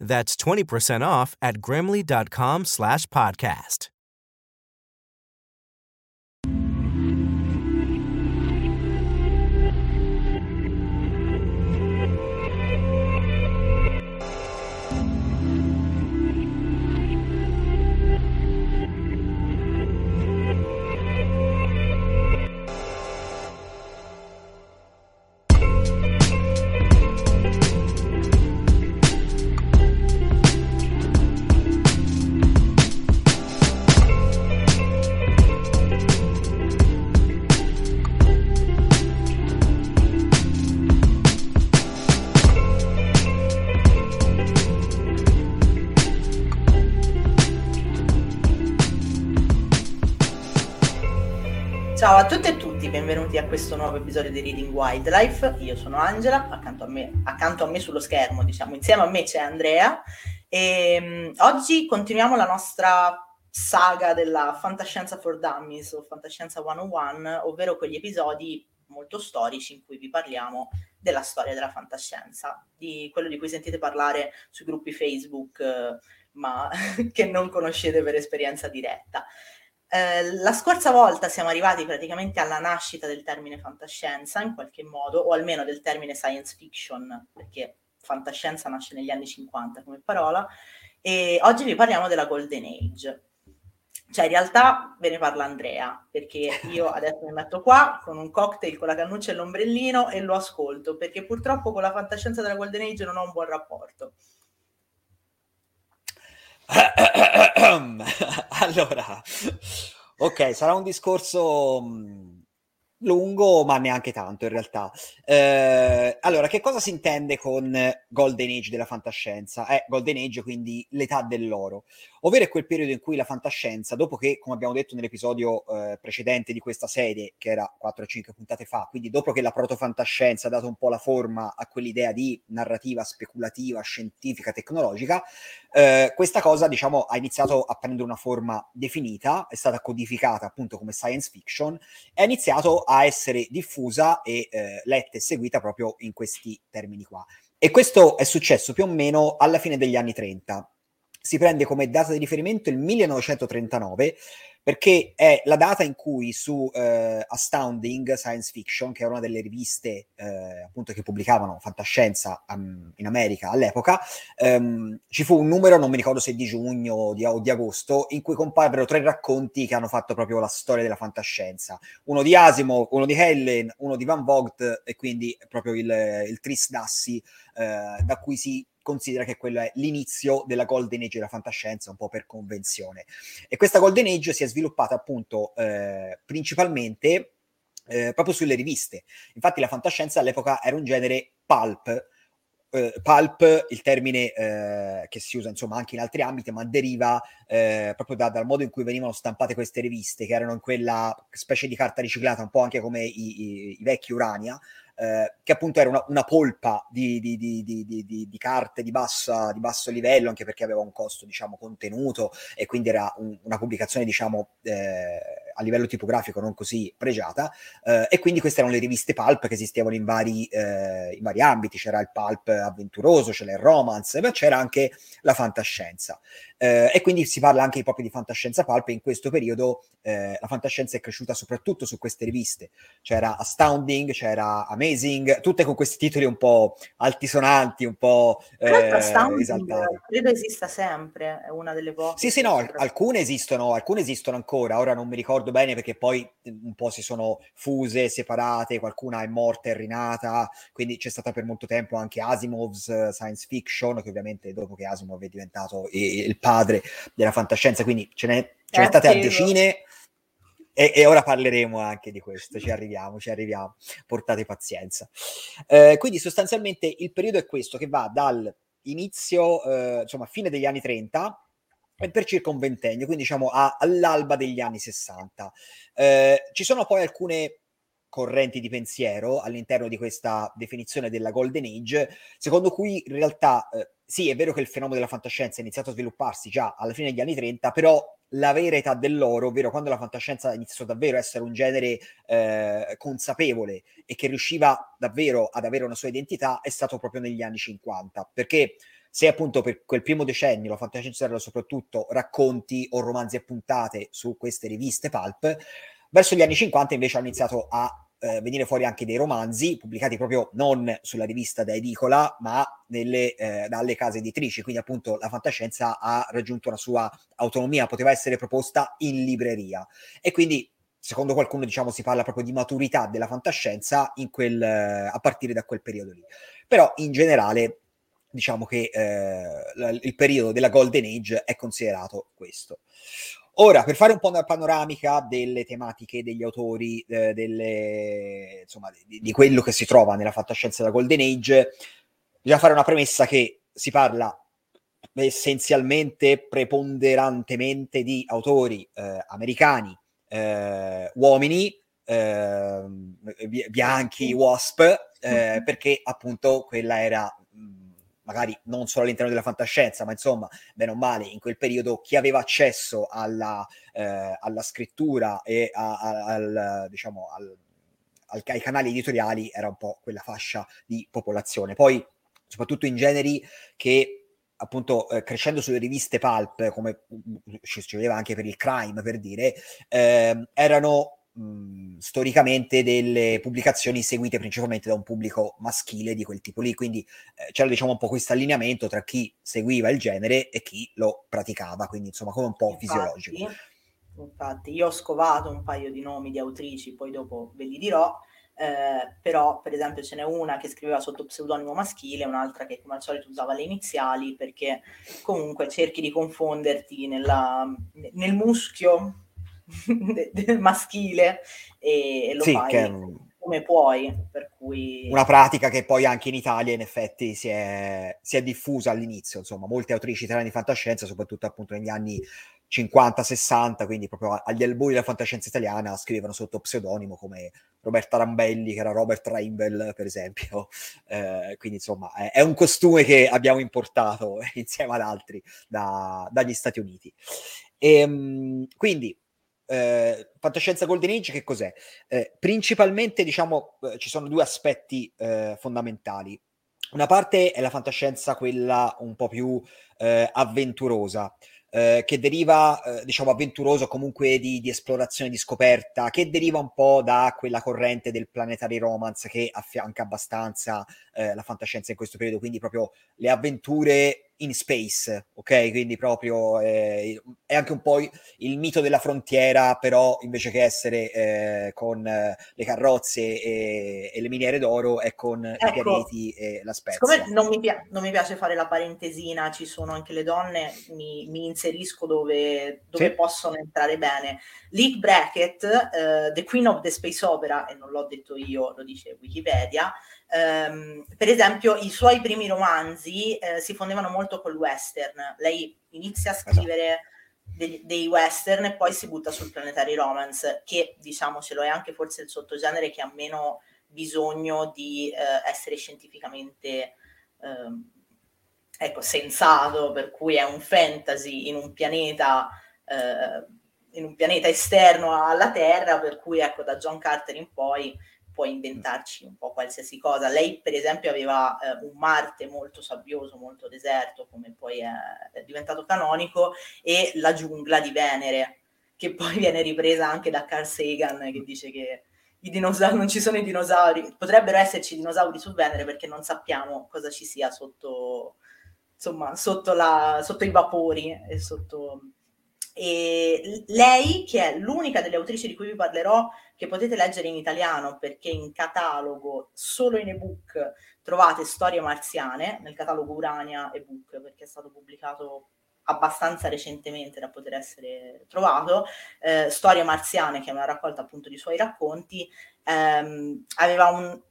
That's 20% off at grammarly.com slash podcast. Ciao a tutte e tutti, benvenuti a questo nuovo episodio di Reading Wildlife. Io sono Angela, accanto a me, accanto a me sullo schermo, diciamo, insieme a me c'è Andrea. E um, oggi continuiamo la nostra saga della fantascienza for dummies o fantascienza 101, ovvero quegli episodi molto storici in cui vi parliamo della storia della fantascienza, di quello di cui sentite parlare sui gruppi Facebook, eh, ma che non conoscete per esperienza diretta. Eh, la scorsa volta siamo arrivati praticamente alla nascita del termine fantascienza in qualche modo, o almeno del termine science fiction, perché fantascienza nasce negli anni 50 come parola, e oggi vi parliamo della Golden Age. Cioè, in realtà ve ne parla Andrea, perché io adesso mi metto qua con un cocktail con la cannuccia e l'ombrellino e lo ascolto, perché purtroppo con la fantascienza della Golden Age non ho un buon rapporto. allora, ok, sarà un discorso mm, lungo, ma neanche tanto in realtà. Eh, allora, che cosa si intende con Golden Age della fantascienza? Eh, Golden Age, quindi l'età dell'oro, ovvero è quel periodo in cui la fantascienza, dopo che, come abbiamo detto nell'episodio eh, precedente di questa serie, che era 4 o 5 puntate fa, quindi dopo che la protofantascienza ha dato un po' la forma a quell'idea di narrativa speculativa, scientifica, tecnologica, eh, questa cosa, diciamo, ha iniziato a prendere una forma definita, è stata codificata appunto come science fiction, e ha iniziato a essere diffusa e eh, letta e seguita proprio in questi termini qua. E questo è successo più o meno alla fine degli anni 30. Si prende come data di riferimento il 1939 perché è la data in cui su eh, Astounding Science Fiction, che era una delle riviste eh, appunto che pubblicavano fantascienza um, in America all'epoca, um, ci fu un numero, non mi ricordo se di giugno o di, o di, agosto, in cui comparvero tre racconti che hanno fatto proprio la storia della fantascienza. Uno di Asimov, uno di Helen, uno di Van Vogt e quindi proprio il, il Tris Dassi, eh, da cui si considera che quello è l'inizio della Golden Age della fantascienza, un po' per convenzione. E questa Golden Age si è sviluppata appunto eh, principalmente eh, proprio sulle riviste. Infatti la fantascienza all'epoca era un genere pulp, Uh, pulp, il termine uh, che si usa insomma anche in altri ambiti, ma deriva uh, proprio da, dal modo in cui venivano stampate queste riviste, che erano in quella specie di carta riciclata, un po' anche come i, i, i vecchi Urania, eh, che appunto era una, una polpa di, di, di, di, carte bassa, di basso livello, anche perché aveva un costo, diciamo, contenuto e quindi era un, una pubblicazione, diciamo, eh, a livello tipografico non così pregiata. Eh, e quindi queste erano le riviste pulp che esistevano in vari, eh, in vari ambiti. C'era il pulp avventuroso, c'era il romance, ma c'era anche la fantascienza. Eh, e quindi si parla anche proprio di fantascienza pulp e in questo periodo eh, la fantascienza è cresciuta soprattutto su queste riviste. C'era Astounding, c'era Amazing, tutte con questi titoli un po' altisonanti, un po' eh, esaltati. Credo esista sempre, è una delle poche. Sì, sì, no, alcune esistono, alcune esistono ancora, ora non mi ricordo bene perché poi un po' si sono fuse, separate, qualcuna è morta, è rinata, quindi c'è stata per molto tempo anche Asimov's uh, Science Fiction, che ovviamente dopo che Asimov è diventato il, il padre della fantascienza, quindi ce n'è, ce n'è state a decine e, e, ora parleremo anche di questo, ci arriviamo, ci arriviamo, portate pazienza. Eh, quindi sostanzialmente il periodo è questo, che va dal inizio, eh, insomma, fine degli anni 30 e per circa un ventennio, quindi diciamo a, all'alba degli anni 60. Eh, ci sono poi alcune correnti di pensiero all'interno di questa definizione della Golden Age, secondo cui in realtà eh, sì, è vero che il fenomeno della fantascienza è iniziato a svilupparsi già alla fine degli anni 30, però la vera età dell'oro, ovvero quando la fantascienza iniziò davvero a essere un genere eh, consapevole e che riusciva davvero ad avere una sua identità, è stato proprio negli anni 50, perché se appunto per quel primo decennio la fantascienza era soprattutto racconti o romanzi a puntate su queste riviste pulp, verso gli anni 50 invece hanno iniziato a eh, venire fuori anche dei romanzi pubblicati proprio non sulla rivista da edicola, ma nelle, eh, dalle case editrici. Quindi, appunto, la fantascienza ha raggiunto una sua autonomia, poteva essere proposta in libreria. E quindi, secondo qualcuno, diciamo, si parla proprio di maturità della fantascienza quel, eh, a partire da quel periodo lì. Però, in generale, diciamo che eh, il periodo della Golden Age è considerato questo. Ora, per fare un po' una panoramica delle tematiche degli autori, eh, delle, insomma, di, di, quello che si trova nella fantascienza della Golden Age, bisogna fare una premessa che si parla essenzialmente, preponderantemente di autori eh, americani, eh, uomini, ehm, bianchi, wasp, eh, perché appunto quella era magari non solo all'interno della fantascienza, ma insomma, bene o male, in quel periodo chi aveva accesso alla, eh, alla scrittura e a, a, al, diciamo, al, al, ai canali editoriali era un po' quella fascia di popolazione. Poi, soprattutto in generi che appunto eh, crescendo sulle riviste pulp, come ci succedeva anche per il crime, per dire, eh, erano mh, storicamente delle pubblicazioni seguite principalmente da un pubblico maschile di quel tipo lì, quindi eh, c'era diciamo un po' questo allineamento tra chi seguiva il genere e chi lo praticava, quindi insomma come un po' infatti, fisiologico. Infatti, io ho scovato un paio di nomi di autrici, poi dopo ve li dirò. Eh, però per esempio ce n'è una che scriveva sotto pseudonimo maschile, un'altra che come al solito usava le iniziali perché comunque cerchi di confonderti nella, nel muschio maschile e, lo sì, fai che... come puoi. Per cui... Una pratica che poi anche in Italia in effetti si è, si è diffusa all'inizio, insomma, molte autrici italiane di fantascienza, soprattutto appunto negli anni 50-60, quindi proprio agli albori della fantascienza italiana, scrivevano sotto pseudonimo come Roberta Rambelli, che era Robert Rainbell, per esempio. Eh, quindi insomma è, è, un costume che abbiamo importato insieme ad altri da, dagli Stati Uniti. E, ehm, quindi eh, fantascienza Golden Age che cos'è? Eh, principalmente, diciamo, eh, ci sono due aspetti eh, fondamentali. Una parte è la fantascienza, quella un po' più eh, avventurosa, eh, che deriva, diciamo, avventuroso comunque di, di, esplorazione, di scoperta, che deriva un po' da quella corrente del planetary romance che affianca abbastanza la fantascienza in questo periodo, quindi proprio le avventure in space, ok? Quindi proprio eh, è anche un po' il mito della frontiera, però invece che essere eh, con eh, le carrozze e, e, le miniere d'oro, è con ecco, i pianeti e la spezia. Siccome non mi, pi- non mi, piace fare la parentesina, ci sono anche le donne, mi, mi inserisco dove, dove sì. possono entrare bene. League Bracket, uh, The Queen of the Space Opera, e non l'ho detto io, lo dice Wikipedia, Um, per esempio, i suoi primi romanzi eh, si fondevano molto col western. Lei inizia a esatto. scrivere dei, dei, western e poi si butta sul planetary romance, che diciamocelo è anche forse il sottogenere che ha meno bisogno di eh, essere scientificamente eh, ecco, sensato, per cui è un fantasy in un pianeta. Eh, in un pianeta esterno alla Terra, per cui ecco da John Carter in poi puoi inventarci un po' qualsiasi cosa. Lei, per esempio, aveva eh, un Marte molto sabbioso, molto deserto, come poi è, è, diventato canonico, e la giungla di Venere, che poi viene ripresa anche da Carl Sagan, che dice che i dinosauri, non ci sono i dinosauri, potrebbero esserci dinosauri su Venere perché non sappiamo cosa ci sia sotto, insomma, sotto, la, sotto i vapori e sotto e lei, che è l'unica delle autrici di cui vi parlerò, che potete leggere in italiano perché in catalogo, solo in ebook, trovate Storie marziane, nel catalogo Urania ebook, perché è stato pubblicato abbastanza recentemente da poter essere trovato, eh, Storie marziane, che è una raccolta appunto di suoi racconti, ehm, un,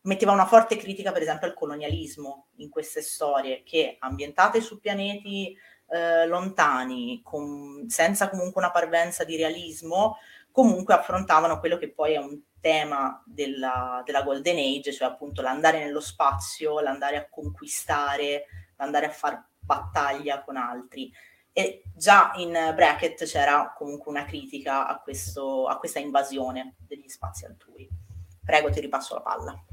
metteva una forte critica per esempio al colonialismo in queste storie che ambientate su pianeti eh, lontani, con, senza comunque una parvenza di realismo, comunque affrontavano quello che poi è un tema della, della Golden Age, cioè appunto l'andare nello spazio, l'andare a conquistare, l'andare a fare battaglia con altri. E già in Bracket c'era comunque una critica a, questo, a questa invasione degli spazi altrui. Prego, ti ripasso la palla.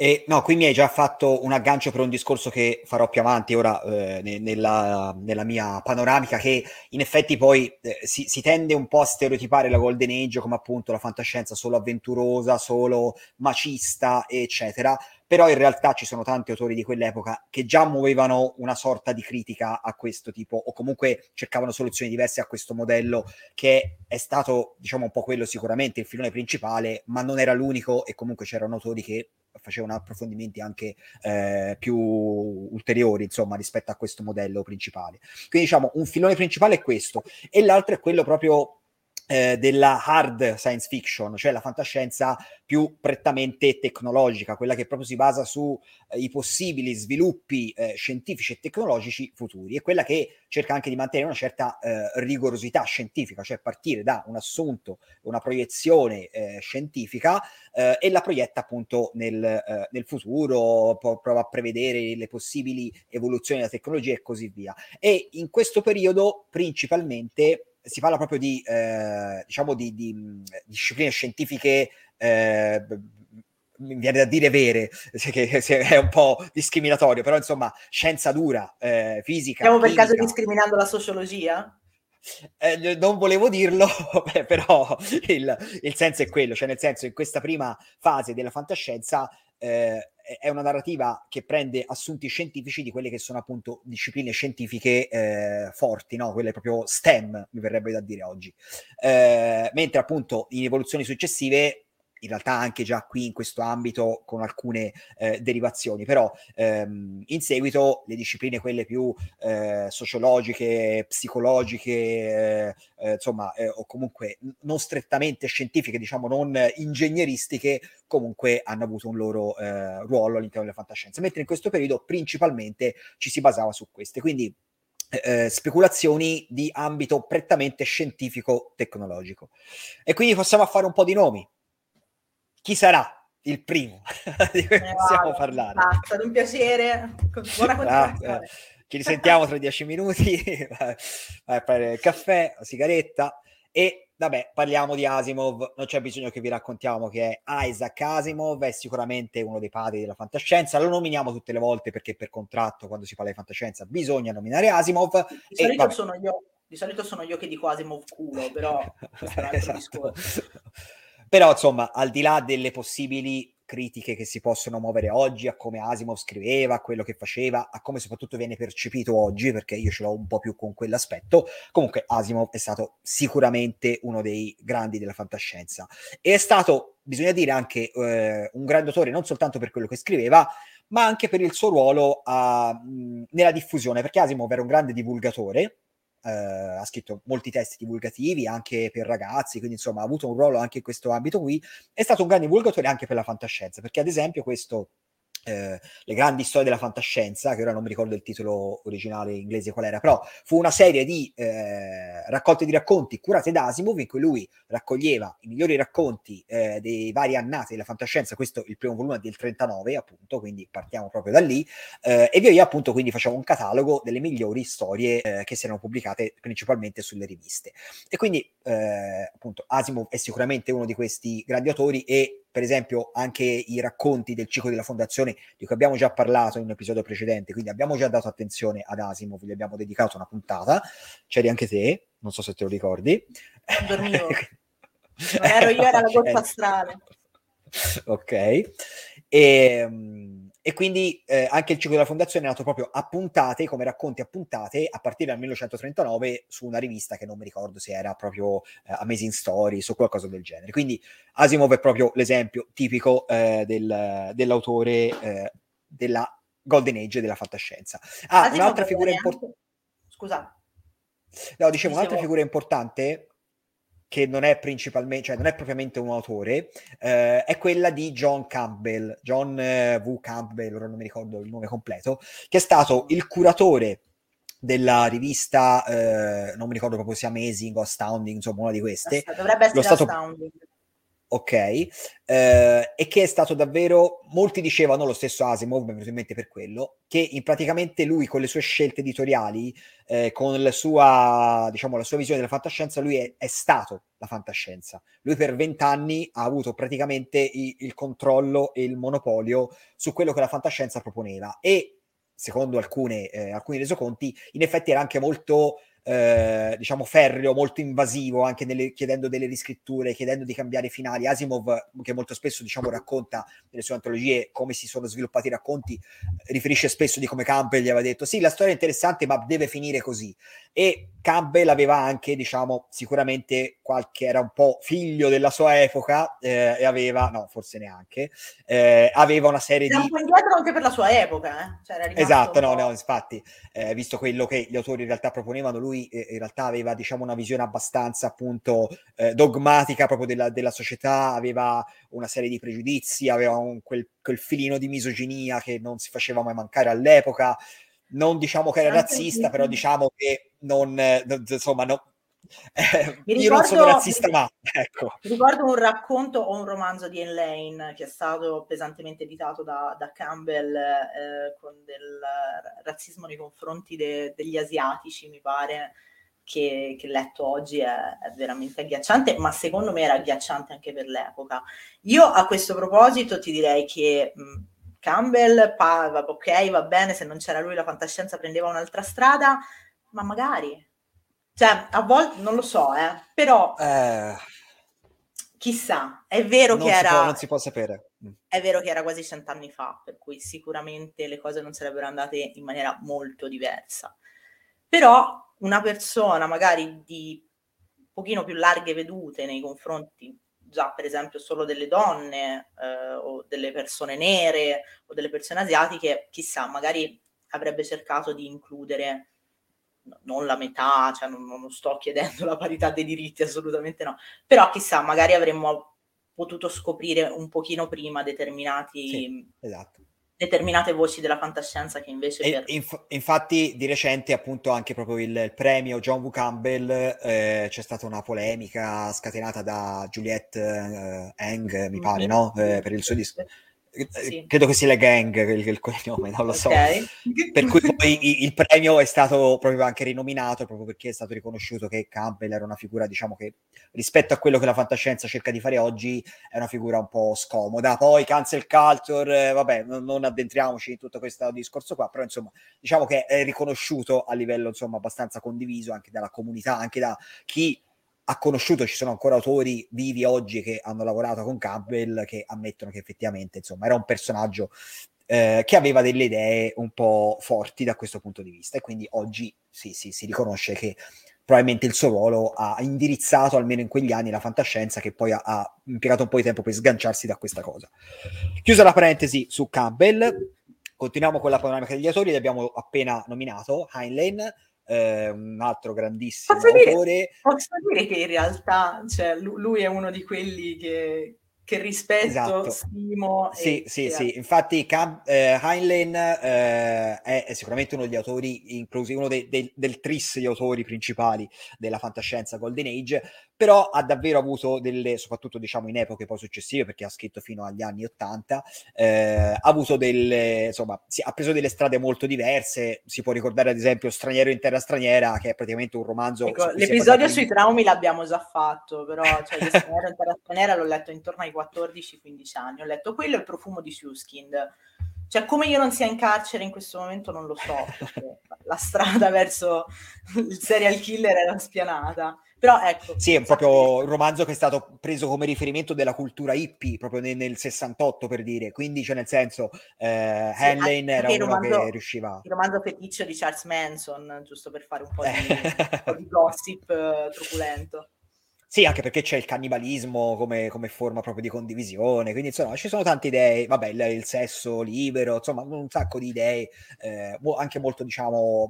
E, no, qui mi hai già fatto un aggancio per un discorso che farò più avanti ora eh, nella, nella, mia panoramica, che in effetti poi eh, si, si, tende un po' a stereotipare la Golden Age come appunto la fantascienza solo avventurosa, solo macista, eccetera. Però in realtà ci sono tanti autori di quell'epoca che già muovevano una sorta di critica a questo tipo, o comunque cercavano soluzioni diverse a questo modello, che è stato, diciamo, un po' quello sicuramente il filone principale, ma non era l'unico, e comunque c'erano autori che facevano approfondimenti anche eh, più ulteriori, insomma, rispetto a questo modello principale. Quindi diciamo, un filone principale è questo, e l'altro è quello proprio eh, della hard science fiction, cioè la fantascienza più prettamente tecnologica, quella che proprio si basa sui eh, possibili sviluppi eh, scientifici e tecnologici futuri, e quella che cerca anche di mantenere una certa eh, rigorosità scientifica, cioè partire da un assunto, una proiezione eh, scientifica eh, e la proietta appunto nel, nel futuro, prova a prevedere le possibili evoluzioni della tecnologia e così via. E in questo periodo principalmente si parla proprio di, eh, diciamo di, di, discipline scientifiche eh, mi viene da dire vere, che è un po' discriminatorio, però insomma, scienza dura, eh, fisica. Stiamo per caso discriminando la sociologia? Eh, non volevo dirlo, però il, il, senso è quello, cioè nel senso in questa prima fase della fantascienza eh, è una narrativa che prende assunti scientifici di quelle che sono appunto discipline scientifiche eh, forti, no? quelle proprio STEM, mi verrebbe da dire oggi. Eh, mentre appunto in evoluzioni successive in realtà anche già qui in questo ambito con alcune eh, derivazioni, però ehm, in seguito le discipline quelle più eh, sociologiche, psicologiche, eh, eh insomma, eh, o comunque non strettamente scientifiche, diciamo non ingegneristiche, comunque hanno avuto un loro eh, ruolo all'interno della fantascienza, mentre in questo periodo principalmente ci si basava su queste. Quindi eh, speculazioni di ambito prettamente scientifico-tecnologico. E quindi possiamo fare un po' di nomi chi sarà il primo di cui eh, possiamo parlare? Stato un piacere, buona ah, continuazione. Eh, ci risentiamo tra dieci minuti, vai a prendere il caffè, la sigaretta e vabbè, parliamo di Asimov, non c'è bisogno che vi raccontiamo che è Isaac Asimov, è sicuramente uno dei padri della fantascienza, lo nominiamo tutte le volte perché per contratto quando si parla di fantascienza bisogna nominare Asimov. Di solito, e, sono, io, di solito sono io che dico Asimov culo, però esatto. Però, insomma, al di là delle possibili critiche che si possono muovere oggi a come Asimov scriveva, a quello che faceva, a come soprattutto viene percepito oggi, perché io ce l'ho un po' più con quell'aspetto. Comunque Asimov è stato sicuramente uno dei grandi della fantascienza e è stato, bisogna dire, anche eh, un grande autore non soltanto per quello che scriveva, ma anche per il suo ruolo a, mh, nella diffusione, perché Asimov era un grande divulgatore eh, ha scritto molti testi divulgativi anche per ragazzi, quindi insomma ha avuto un ruolo anche in questo ambito qui, è stato un grande divulgatore anche per la fantascienza, perché ad esempio questo eh, le grandi storie della fantascienza, che ora non mi ricordo il titolo originale inglese qual era, però fu una serie di eh, raccolte di racconti curate da Asimov in cui lui raccoglieva i migliori racconti eh, dei vari annati della fantascienza, questo il primo volume del 39 appunto, quindi partiamo proprio da lì, eh, e via appunto quindi facciamo un catalogo delle migliori storie eh, che si erano pubblicate principalmente sulle riviste. E quindi appunto Asimov è sicuramente uno di questi grandi autori e per esempio anche i racconti del ciclo della fondazione di cui abbiamo già parlato in un episodio precedente, quindi abbiamo già dato attenzione ad Asimov, gli abbiamo dedicato una puntata, c'eri anche te, non so se te lo ricordi. Dormivo. non ero io, era la colpa astrale. ok. E, ehm, e quindi eh, anche il ciclo della fondazione è nato proprio a puntate, come racconti a puntate, a partire dal 1939 su una rivista che non mi ricordo se era proprio eh, Amazing Stories o qualcosa del genere. Quindi Asimov è proprio l'esempio tipico eh, del, dell'autore eh, della Golden Age della fantascienza. Ah, Asimov un'altra figura importante. Scusa. No, dicevo, un'altra figura importante che non è principalmente, cioè non è propriamente un autore, eh, è quella di John Campbell, John eh, V. Campbell, ora non mi ricordo il nome completo, che è stato il curatore della rivista, eh, non mi ricordo proprio se Amazing o Astounding, insomma una di queste. Dovrebbe essere Lo stato... Ok, eh, e che è stato davvero, molti dicevano, lo stesso Asimov, mi è venuto in mente per quello, che in praticamente lui con le sue scelte editoriali, eh, con la sua, diciamo, la sua visione della fantascienza, lui è, è stato la fantascienza. Lui per vent'anni ha avuto praticamente i, il controllo e il monopolio su quello che la fantascienza proponeva e secondo alcune, eh, alcuni resoconti, in effetti era anche molto eh, diciamo ferreo, molto invasivo, anche nelle, chiedendo delle riscritture, chiedendo di cambiare finali. Asimov, che molto spesso diciamo, racconta nelle sue antologie come si sono sviluppati i racconti, riferisce spesso di come Campbell gli aveva detto: Sì, la storia è interessante, ma deve finire così. E Campbell aveva anche, diciamo, sicuramente qualche, era un po' figlio della sua epoca eh, e aveva, no, forse neanche, eh, aveva una serie era di... un po' indietro anche per la sua epoca, eh? cioè, esatto, no, no, infatti, eh, visto quello che gli autori in realtà proponevano, lui eh, in realtà aveva, diciamo, una visione abbastanza, appunto, eh, dogmatica proprio della, della, società, aveva una serie di pregiudizi, aveva un, quel, quel filino di misoginia che non si faceva mai mancare all'epoca, non diciamo che era razzista, però diciamo che non, eh, insomma, no, eh, ricordo, io non sono razzista, ma ecco. Ricordo un racconto o un romanzo di Anne Lane che è stato pesantemente editato da, da Campbell eh, con del razzismo nei confronti de, degli asiatici, mi pare, che, che letto oggi è, è, veramente agghiacciante, ma secondo me era agghiacciante anche per l'epoca. Io a questo proposito ti direi che mh, Campbell, pa, ok, va bene, se non c'era lui la fantascienza prendeva un'altra strada, ma magari. Cioè, a volte non lo so, eh, però eh, chissà, è vero che era... Può, non si può sapere. Mm. È vero che era quasi cent'anni fa, per cui sicuramente le cose non sarebbero andate in maniera molto diversa. Però una persona magari di un pochino più larghe vedute nei confronti già per esempio solo delle donne eh, o delle persone nere o delle persone asiatiche, chissà, magari avrebbe cercato di includere non la metà, cioè non, non sto chiedendo la parità dei diritti, assolutamente no, però chissà, magari avremmo potuto scoprire un pochino prima determinati sì, esatto determinate voci della fantascienza che invece... Per... Inf- infatti di recente appunto anche proprio il, il premio John W. Campbell eh, c'è stata una polemica scatenata da Juliette eh, Eng, mi pare, mm-hmm. no? Eh, per il suo disco sì. credo che sia la gang il, il cognome, non lo so. Okay. Per cui poi il premio è stato proprio anche rinominato proprio perché è stato riconosciuto che Campbell era una figura, diciamo che rispetto a quello che la fantascienza cerca di fare oggi, è una figura un po' scomoda. Poi cancel culture, eh, vabbè, non, non addentriamoci in tutto questo discorso qua, però insomma, diciamo che è riconosciuto a livello insomma abbastanza condiviso anche dalla comunità, anche da chi ha conosciuto, ci sono ancora autori vivi oggi che hanno lavorato con Campbell che ammettono che effettivamente insomma era un personaggio eh, che aveva delle idee un po' forti da questo punto di vista e quindi oggi sì, sì, si riconosce che probabilmente il suo ruolo ha indirizzato almeno in quegli anni la fantascienza che poi ha, ha impiegato un po' di tempo per sganciarsi da questa cosa. Chiusa la parentesi su Campbell, continuiamo con la panoramica degli autori, li abbiamo appena nominato, Heinlein, eh, un altro grandissimo posso autore. Dire, posso dire che in realtà cioè, lui è uno di quelli che, che rispetto, esatto. stimo. Sì, e, sì, e sì. Infatti Cam, eh, Heinlein eh, è, sicuramente uno degli autori, inclusi uno dei, dei, del tris di autori principali della fantascienza Golden Age, però ha davvero avuto delle, soprattutto diciamo in epoche poi successive, perché ha scritto fino agli anni Ottanta, eh, ha avuto delle, insomma, sì, ha preso delle strade molto diverse, si può ricordare ad esempio Straniero in terra straniera, che è praticamente un romanzo... Ecco, l'episodio sui traumi l'abbiamo già fatto, però cioè, Straniero in terra straniera l'ho letto intorno ai 14-15 anni. Ho letto quello e il profumo di Suskind. Cioè, come io non sia in carcere in questo momento non lo so, perché la strada verso il serial killer era spianata. Però ecco. Sì, è proprio un romanzo che è stato preso come riferimento della cultura hippie, proprio nel, nel 68 per dire, quindi cioè nel senso eh, sì, Henlane era uno romanzo, che riusciva... Il romanzo feticcio di Charles Manson, giusto per fare un po' di, po di gossip uh, truculento. Sì, anche perché c'è il cannibalismo come, come, forma proprio di condivisione, quindi insomma ci sono tante idee, vabbè il, il sesso libero, insomma un sacco di idee, eh, anche molto diciamo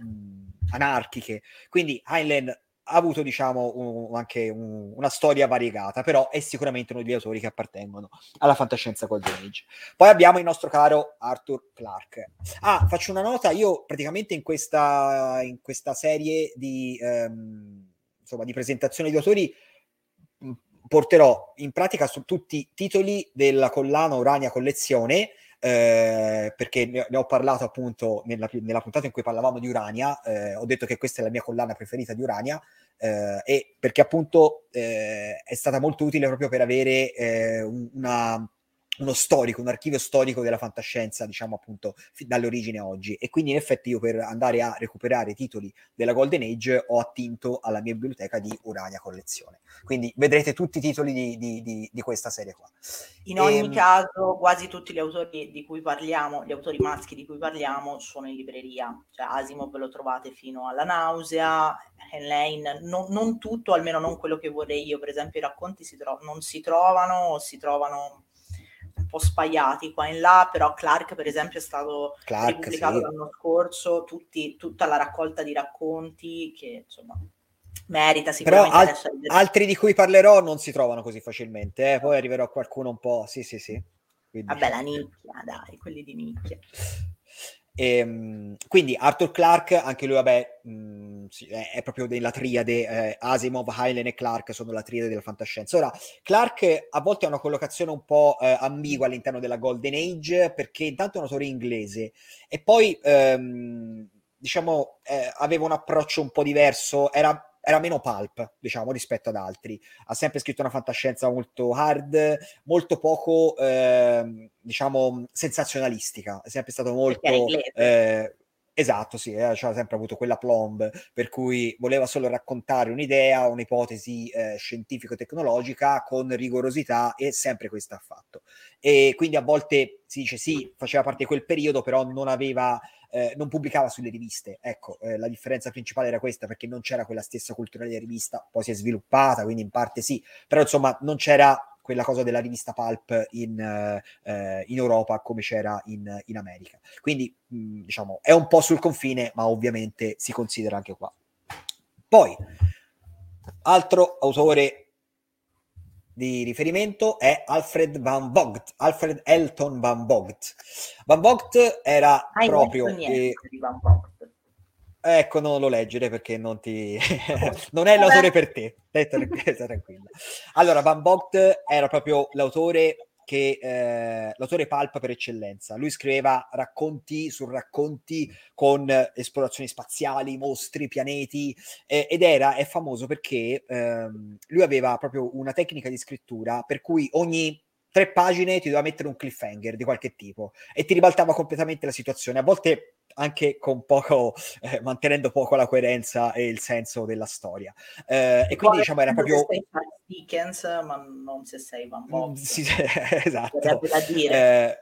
anarchiche, quindi Heinlein ha avuto diciamo un, anche un, una storia variegata, però è sicuramente uno degli autori che appartengono alla fantascienza Golden Age. Poi abbiamo il nostro caro Arthur Clarke. Ah, faccio una nota, io praticamente in questa, in questa serie di, ehm, insomma, di presentazioni di autori porterò in pratica su tutti i titoli della collana Urania Collezione, eh, perché ne, ne, ho parlato appunto nella, nella, puntata in cui parlavamo di Urania, eh, ho detto che questa è la mia collana preferita di Urania, eh, e perché appunto eh, è stata molto utile proprio per avere eh, una uno storico, un archivio storico della fantascienza, diciamo appunto dall'origine a oggi. E quindi in effetti io per andare a recuperare i titoli della Golden Age ho attinto alla mia biblioteca di Urania Collezione. Quindi vedrete tutti i titoli di, di, di, di questa serie qua. In ogni ehm, caso, quasi tutti gli autori di cui parliamo, gli autori maschi di cui parliamo, sono in libreria. Cioè Asimov lo trovate fino alla nausea, Henlane, non, non tutto, almeno non quello che vorrei io. Per esempio i racconti si tro- non si trovano o si trovano po' spaiati qua e là, però Clark per esempio è stato Clark, pubblicato sì. l'anno scorso, tutti, tutta la raccolta di racconti che insomma merita sicuramente. Però al- altri di cui parlerò non si trovano così facilmente, eh? poi arriverò a qualcuno un po', sì sì sì. Quindi... Vabbè la nicchia, dai, quelli di nicchia. E, ehm, quindi Arthur Clarke, anche lui, vabbè, mh, è, proprio della triade, eh, Asimov, Hylen e Clarke sono la triade della fantascienza. Ora, Clarke a volte ha una collocazione un po' eh, ambigua all'interno della Golden Age, perché intanto è un autore inglese e poi, ehm, diciamo, eh, aveva un approccio un po' diverso, era era meno pulp, diciamo, rispetto ad altri. Ha sempre scritto una fantascienza molto hard, molto poco, eh, diciamo, sensazionalistica. È sempre stato molto... Eh, esatto, sì, eh, ha sempre avuto quella plomb per cui voleva solo raccontare un'idea, un'ipotesi eh, scientifico-tecnologica con rigorosità e sempre questo ha fatto. E quindi a volte si dice sì, faceva parte di quel periodo, però non aveva eh, non pubblicava sulle riviste. Ecco, eh, la differenza principale era questa perché non c'era quella stessa cultura della rivista, poi si è sviluppata, quindi in parte sì, però insomma non c'era quella cosa della rivista Pulp in, eh, in Europa come c'era in, in America. Quindi mh, diciamo è un po' sul confine, ma ovviamente si considera anche qua. Poi, altro autore di riferimento è Alfred Van Vogt, Alfred Elton Van Vogt. Van Vogt era Hai proprio... Eh, Van Vogt. Ecco, non lo leggere perché non ti... non è l'autore per te, tranquillo. Allora, Van Vogt era proprio l'autore che eh, l'autore Pulp per eccellenza. Lui scriveva racconti su racconti con esplorazioni spaziali, mostri, pianeti eh, ed era, è famoso perché ehm, lui aveva proprio una tecnica di scrittura per cui ogni tre pagine ti doveva mettere un cliffhanger di qualche tipo e ti ribaltava completamente la situazione. A volte anche con poco, eh, mantenendo poco la coerenza e il senso della storia. Eh, e quindi diciamo era proprio... Dickens, ma non se sei Van Gogh. Mm, sì, esatto. Eh,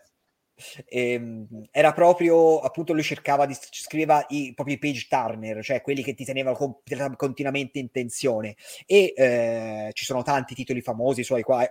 ehm, era proprio appunto lui cercava di scrivere i propri page turner, cioè quelli che ti tenevano con, continuamente in tensione. E eh, ci sono tanti titoli famosi suoi qua.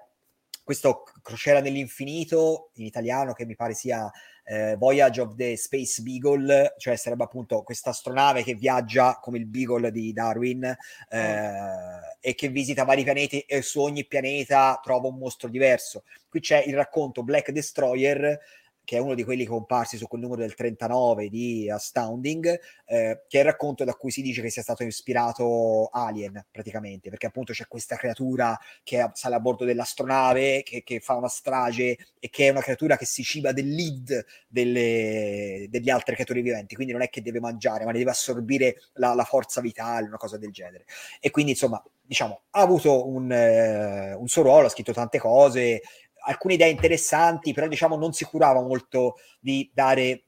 Questo Crociera nell'infinito in italiano, che mi pare sia eh, Voyage of the Space Beagle, cioè sarebbe appunto questa astronave che viaggia come il Beagle di Darwin eh, mm. e che visita vari pianeti e su ogni pianeta trova un mostro diverso. Qui c'è il racconto Black Destroyer che è uno di quelli comparsi su quel numero del 39 di Astounding, eh, che è il racconto da cui si dice che sia stato ispirato Alien, praticamente, perché appunto c'è questa creatura che sale a bordo dell'astronave, che, che fa una strage e che è una creatura che si ciba del lead delle, degli altri creatori viventi, quindi non è che deve mangiare, ma ne deve assorbire la, la forza vitale, una cosa del genere. E quindi, insomma, diciamo, ha avuto un, eh, un suo ruolo, ha scritto tante cose, alcune idee interessanti, però diciamo non si curava molto di dare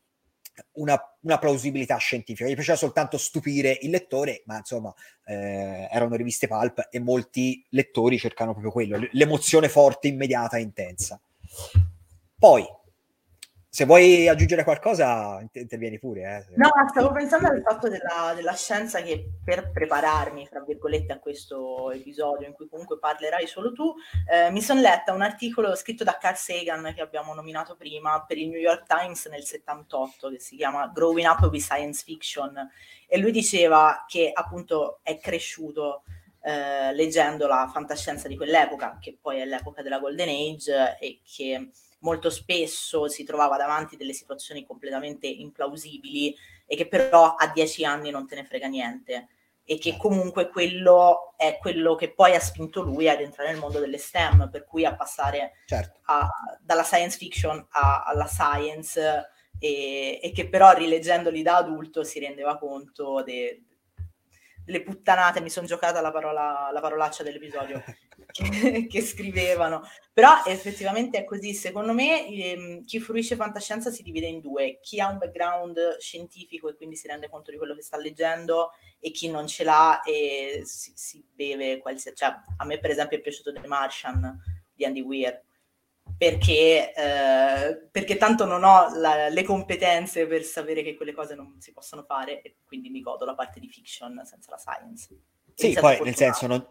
una, una, plausibilità scientifica, gli piaceva soltanto stupire il lettore, ma insomma eh, erano riviste pulp e molti lettori cercano proprio quello, l'emozione forte, immediata e intensa. Poi, se vuoi aggiungere qualcosa, intervieni pure. Eh. No, stavo pensando al fatto della, della, scienza che per prepararmi, fra virgolette, a questo episodio in cui comunque parlerai solo tu, eh, mi sono letta un articolo scritto da Carl Sagan che abbiamo nominato prima per il New York Times nel 78 che si chiama Growing Up with Science Fiction e lui diceva che appunto è cresciuto eh, leggendo la fantascienza di quell'epoca, che poi è l'epoca della Golden Age e che molto spesso si trovava davanti delle situazioni completamente implausibili e che però a dieci anni non te ne frega niente e che comunque quello è quello che poi ha spinto lui ad entrare nel mondo delle STEM, per cui a passare certo. a, dalla science fiction a, alla science e, e, che però rileggendoli da adulto si rendeva conto de, delle puttanate, mi sono giocata la, parola, la parolaccia dell'episodio, che, scrivevano. Però effettivamente è così. Secondo me ehm, chi fruisce fantascienza si divide in due. Chi ha un background scientifico e quindi si rende conto di quello che sta leggendo e chi non ce l'ha e si, si beve qualsiasi... Cioè, a me per esempio è piaciuto The Martian di Andy Weir perché, eh, perché tanto non ho la, le competenze per sapere che quelle cose non si possono fare e quindi mi godo la parte di fiction senza la science. Sì, poi nel senso non,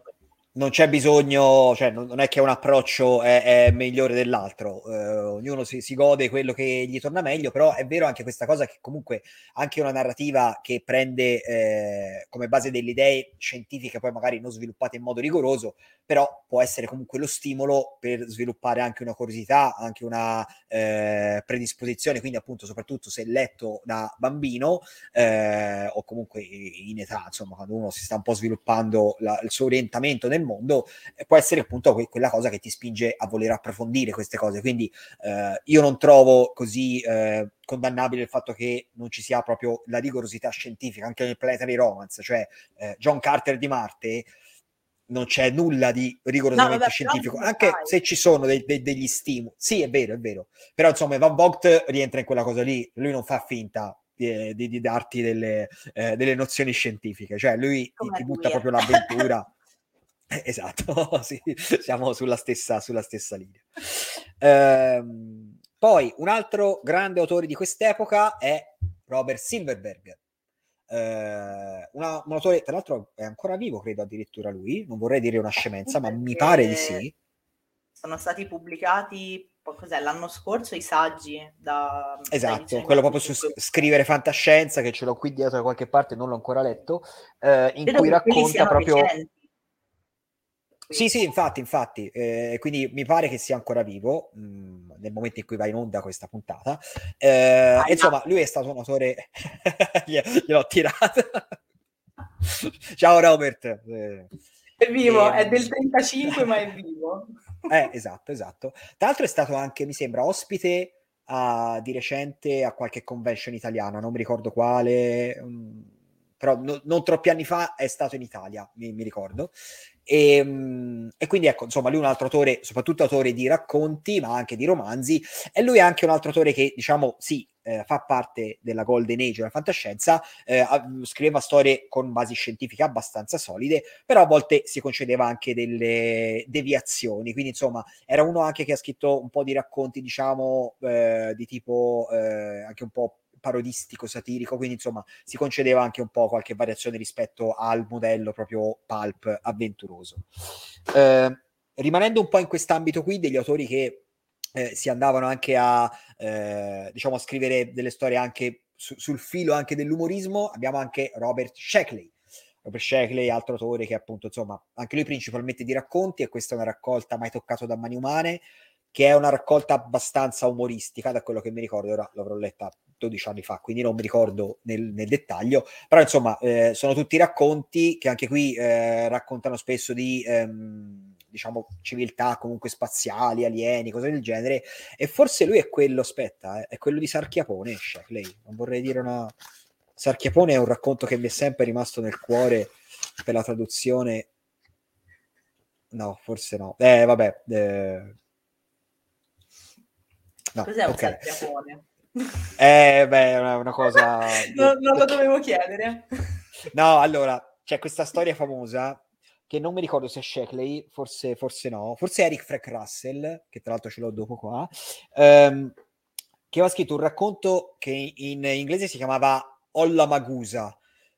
non c'è bisogno, cioè non, è che un approccio è, è migliore dell'altro, eh, ognuno si, si, gode quello che gli torna meglio, però è vero anche questa cosa che comunque anche una narrativa che prende eh, come base delle idee scientifiche, poi magari non sviluppate in modo rigoroso, però può essere comunque lo stimolo per sviluppare anche una curiosità, anche una eh, predisposizione, quindi appunto soprattutto se letto da bambino eh, o comunque in età, insomma, quando uno si sta un po' sviluppando la, il suo orientamento nel mondo, eh, può essere appunto que- quella cosa che ti spinge a voler approfondire queste cose. Quindi eh, io non trovo così eh, condannabile il fatto che non ci sia proprio la rigorosità scientifica anche nel Planetary Romance, cioè eh, John Carter di Marte non c'è nulla di rigorosamente no, vabbè, scientifico, anche fai. se ci sono dei, dei, degli stimoli. Sì, è vero, è vero. Però insomma, Van Vogt rientra in quella cosa lì, lui non fa finta di, di, di darti delle, eh, delle, nozioni scientifiche, cioè lui ti, ti butta proprio l'avventura. Eh, esatto, sì, siamo sulla stessa, sulla stessa linea. Ehm, poi un altro grande autore di quest'epoca è Robert Silverberg, eh, una, un autore, tra l'altro è ancora vivo, credo addirittura lui, non vorrei dire una scemenza, ma mi pare di sì. Sono stati pubblicati cos'è, l'anno scorso i saggi da... Esatto, quello proprio su scrivere fantascienza, che ce l'ho qui dietro da qualche parte, non l'ho ancora letto, eh, in Credo cui racconta proprio... Recenti. Sì, sì, infatti, infatti, eh, quindi mi pare che sia ancora vivo mh, mm, nel momento in cui va in onda questa puntata. Eh, ah, insomma, lui è stato un autore, gliel'ho tirato. Ciao Robert. Eh, è vivo, è del 35 ma è vivo. Eh, esatto, esatto. Tra l'altro è stato anche, mi sembra, ospite a, di recente a qualche convention italiana, non mi ricordo quale, um, però no, non troppi anni fa è stato in Italia, mi, mi ricordo. E, ehm, e, quindi ecco, insomma, lui è un altro autore, soprattutto autore di racconti, ma anche di romanzi, e lui è anche un altro autore che, diciamo, sì, eh, fa parte della Golden Age della fantascienza, eh, scriveva storie con basi scientifiche abbastanza solide, però a volte si concedeva anche delle deviazioni, quindi insomma era uno anche che ha scritto un po' di racconti, diciamo, eh, di tipo eh, anche un po' parodistico, satirico, quindi insomma si concedeva anche un po' qualche variazione rispetto al modello proprio pulp avventuroso. Eh, rimanendo un po' in quest'ambito qui degli autori che eh, si andavano anche a, eh, diciamo, a scrivere delle storie anche su, sul filo anche dell'umorismo, abbiamo anche Robert Sheckley. Robert Sheckley, altro autore che appunto, insomma, anche lui principalmente di racconti e questa è una raccolta mai toccato da mani umane, che è una raccolta abbastanza umoristica, da quello che mi ricordo, ora l'avrò letta 12 anni fa, quindi non mi ricordo nel, nel dettaglio, però insomma eh, sono tutti racconti che anche qui eh, raccontano spesso di... Ehm, diciamo civiltà comunque spaziali, alieni, cose del genere e forse lui è quello, aspetta, eh, è quello di Sarchiapone, Shackley, non vorrei dire una... Sarchiapone è un racconto che mi è sempre rimasto nel cuore per la traduzione no, forse no. Eh, vabbè, eh, No, Cos'è un okay. Sarchiapone? Eh, beh, è una, una cosa... non, non lo dovevo chiedere. No, allora, c'è questa storia famosa che non mi ricordo se è Shackley, forse, forse no, forse Eric Frank Russell, che tra l'altro ce l'ho dopo qua, ehm, che aveva scritto un racconto che in inglese si chiamava Olla Magusa,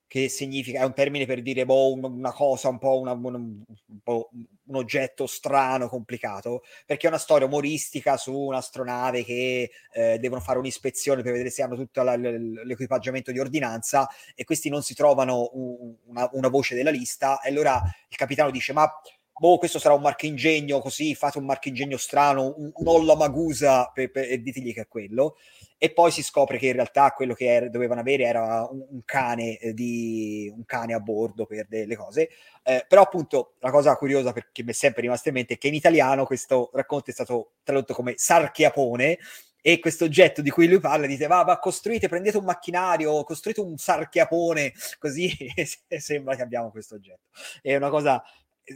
che significa, è un termine per dire boh, una cosa, un po', una, un, un, oggetto strano, complicato, perché è una storia umoristica su un'astronave che eh, devono fare un'ispezione per vedere se hanno tutto la, l'equipaggiamento di ordinanza e questi non si trovano un, una, una, voce della lista e allora il capitano dice ma boh, questo sarà un marchingegno così, fate un marchingegno strano, un, un olla magusa per, per, e ditegli che è quello e poi si scopre che in realtà quello che era, dovevano avere era un, un, cane eh, di, un cane a bordo per delle cose. Eh, però appunto la cosa curiosa perché mi è sempre rimasta in mente è che in italiano questo racconto è stato tradotto come sarchiapone e questo oggetto di cui lui parla dite va, va costruite, prendete un macchinario, costruite un sarchiapone, così sembra che abbiamo questo oggetto. È una cosa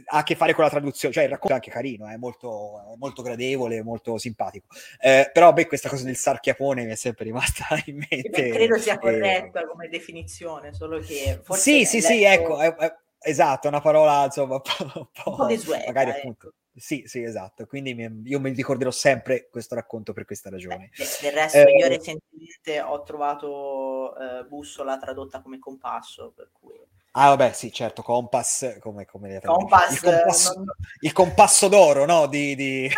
ha a che fare con la traduzione, cioè il racconto è anche carino, è molto, molto gradevole, molto simpatico. Eh, però beh, questa cosa del sarchiapone mi è sempre rimasta in mente. Beh, credo sia corretta eh, come definizione, solo che forse Sì, sì, letto... sì, ecco, è, è, esatto, una parola insomma un po', un po', desueta, magari ecco. appunto. Sì, sì, esatto. Quindi mi, io mi ricorderò sempre questo racconto per questa ragione. Beh, del resto, eh, io recentemente ho trovato eh, bussola tradotta come compasso, per cui Ah, vabbè, sì, certo, Compass, come, come Compass, il, compasso, non... il compasso d'oro, no? Di, di, di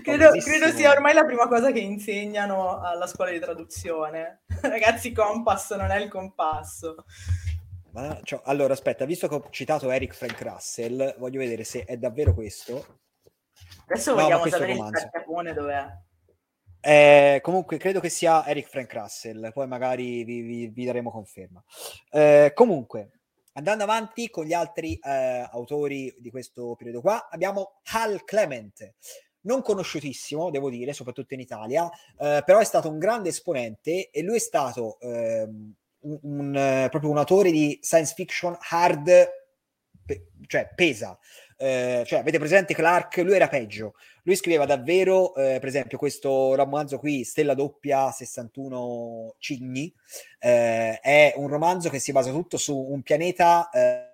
credo, credo, sia ormai la prima cosa che insegnano alla scuola di traduzione. Ragazzi, Compass non è il compasso. Ma, cioè, allora, aspetta, visto che ho citato Eric Frank Russell, voglio vedere se è davvero questo. Adesso no, vogliamo sapere il cartapone dov'è. Eh, comunque credo che sia Eric Frank Russell, poi magari vi, vi, vi daremo conferma. Eh, comunque, andando avanti con gli altri eh, autori di questo periodo qua, abbiamo Hal Clement, non conosciutissimo, devo dire, soprattutto in Italia, eh, però è stato un grande esponente e lui è stato ehm, un, un, eh, proprio un autore di science fiction hard, pe- cioè pesa. Eh, cioè, avete presente Clark? Lui era peggio. Lui scriveva davvero, eh, per esempio, questo romanzo qui, Stella doppia 61 Cigni, eh, è un romanzo che si basa tutto su un pianeta eh,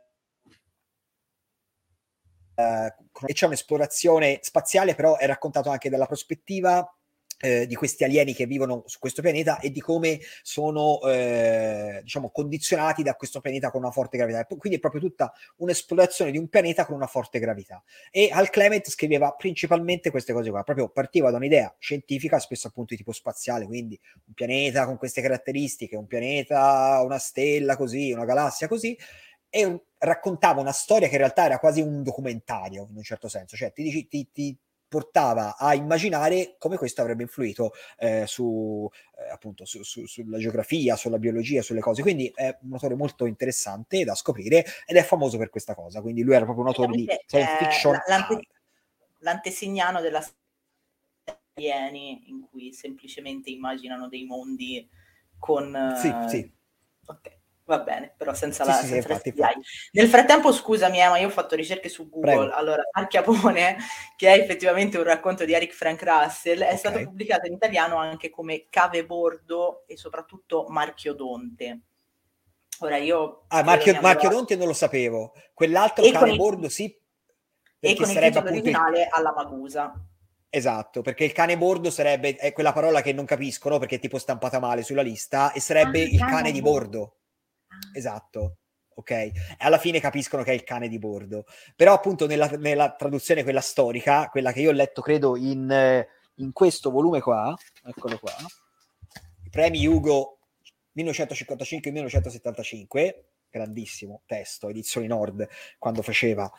eh, e c'è un'esplorazione spaziale, però è raccontato anche dalla prospettiva eh, di questi alieni che vivono su questo pianeta e di come sono eh, diciamo condizionati da questo pianeta con una forte gravità. Quindi è proprio tutta un'esplorazione di un pianeta con una forte gravità. E Al Clement scriveva principalmente queste cose qua, proprio partiva da un'idea scientifica, spesso appunto di tipo spaziale, quindi un pianeta con queste caratteristiche, un pianeta, una stella così, una galassia così, e raccontava una storia che in realtà era quasi un documentario in un certo senso, cioè ti, ti, ti, portava a immaginare come questo avrebbe influito eh, su, eh, appunto, su, su, sulla geografia, sulla biologia, sulle cose. Quindi è un autore molto interessante da scoprire ed è famoso per questa cosa. Quindi lui era proprio un autore di science fiction. L'ante, l'antesignano della alieni in cui semplicemente immaginano dei mondi con... Sì, sì. Ok va bene, però senza la, sì, senza infatti, infatti. Nel frattempo, scusami, eh, ma io ho fatto ricerche su Google. Prego. Allora, Archiapone, che è effettivamente un racconto di Eric Frank Russell, è okay. stato pubblicato in italiano anche come Cave Bordo e soprattutto Marchiodonte. Ora io... Ah, Marchio, Marchiodonte non lo sapevo. Quell'altro e Cave Bordo sì. E con il titolo originale il... alla Magusa. Esatto, perché il cane bordo sarebbe è quella parola che non capiscono perché è tipo stampata male sulla lista e sarebbe ah, il cane di bordo. Esatto. Ok, e alla fine capiscono che è il cane di bordo. Però, appunto, nella, nella traduzione, quella storica, quella che io ho letto, credo, in, in questo volume qua, eccolo qua, premi Hugo 1955-1975, grandissimo testo, edizioni Nord, quando faceva